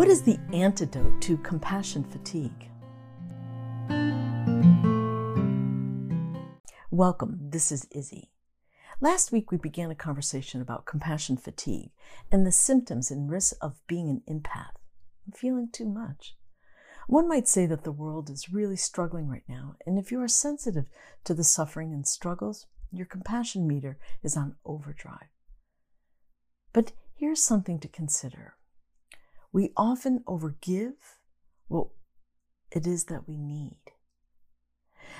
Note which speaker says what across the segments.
Speaker 1: What is the antidote to compassion fatigue? Welcome, this is Izzy. Last week we began a conversation about compassion fatigue and the symptoms and risks of being an empath, feeling too much. One might say that the world is really struggling right now, and if you are sensitive to the suffering and struggles, your compassion meter is on overdrive. But here's something to consider. We often overgive what it is that we need.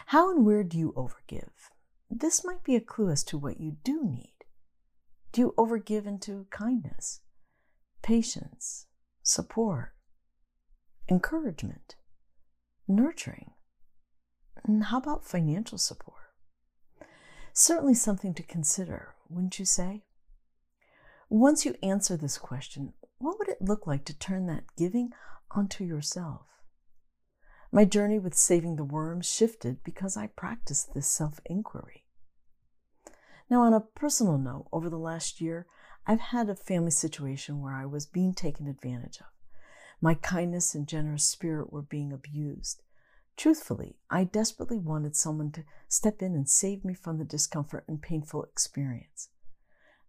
Speaker 1: How and where do you overgive? This might be a clue as to what you do need. Do you overgive into kindness, patience, support, encouragement, nurturing? And how about financial support? Certainly something to consider, wouldn't you say? Once you answer this question, look like to turn that giving onto yourself? My journey with saving the worms shifted because I practiced this self inquiry. Now, on a personal note, over the last year, I've had a family situation where I was being taken advantage of. My kindness and generous spirit were being abused. Truthfully, I desperately wanted someone to step in and save me from the discomfort and painful experience.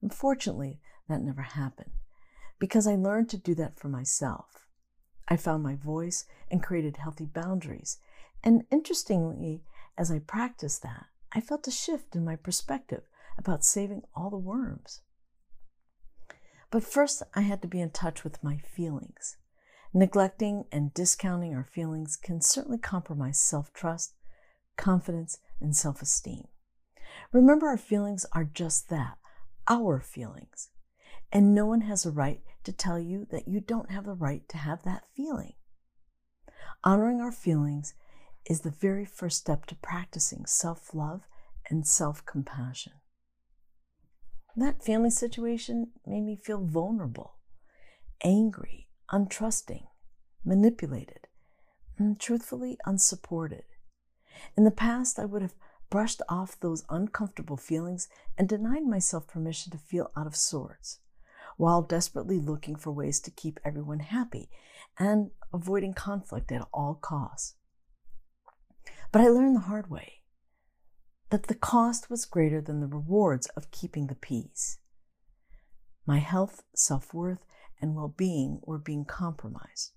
Speaker 1: Unfortunately, that never happened because I learned to do that for myself. I found my voice and created healthy boundaries. And interestingly, as I practiced that, I felt a shift in my perspective about saving all the worms. But first, I had to be in touch with my feelings. Neglecting and discounting our feelings can certainly compromise self trust, confidence, and self esteem. Remember, our feelings are just that our feelings. And no one has a right to tell you that you don't have the right to have that feeling. Honoring our feelings is the very first step to practicing self love and self compassion. That family situation made me feel vulnerable, angry, untrusting, manipulated, and truthfully unsupported. In the past, I would have brushed off those uncomfortable feelings and denied myself permission to feel out of sorts while desperately looking for ways to keep everyone happy and avoiding conflict at all costs. But I learned the hard way that the cost was greater than the rewards of keeping the peace. My health, self worth, and well being were being compromised,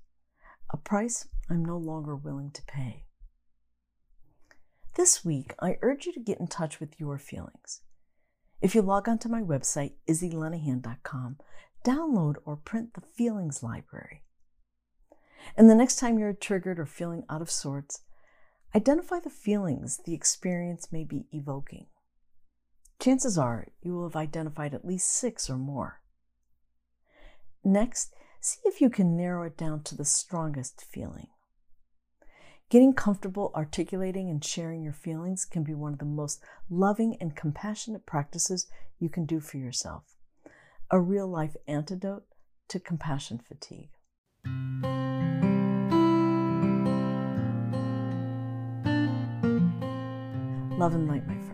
Speaker 1: a price I'm no longer willing to pay. This week, I urge you to get in touch with your feelings. If you log onto my website, izzylenahan.com, download or print the Feelings Library. And the next time you're triggered or feeling out of sorts, identify the feelings the experience may be evoking. Chances are you will have identified at least six or more. Next, see if you can narrow it down to the strongest feeling. Getting comfortable articulating and sharing your feelings can be one of the most loving and compassionate practices you can do for yourself. A real life antidote to compassion fatigue. Love and light, my friend.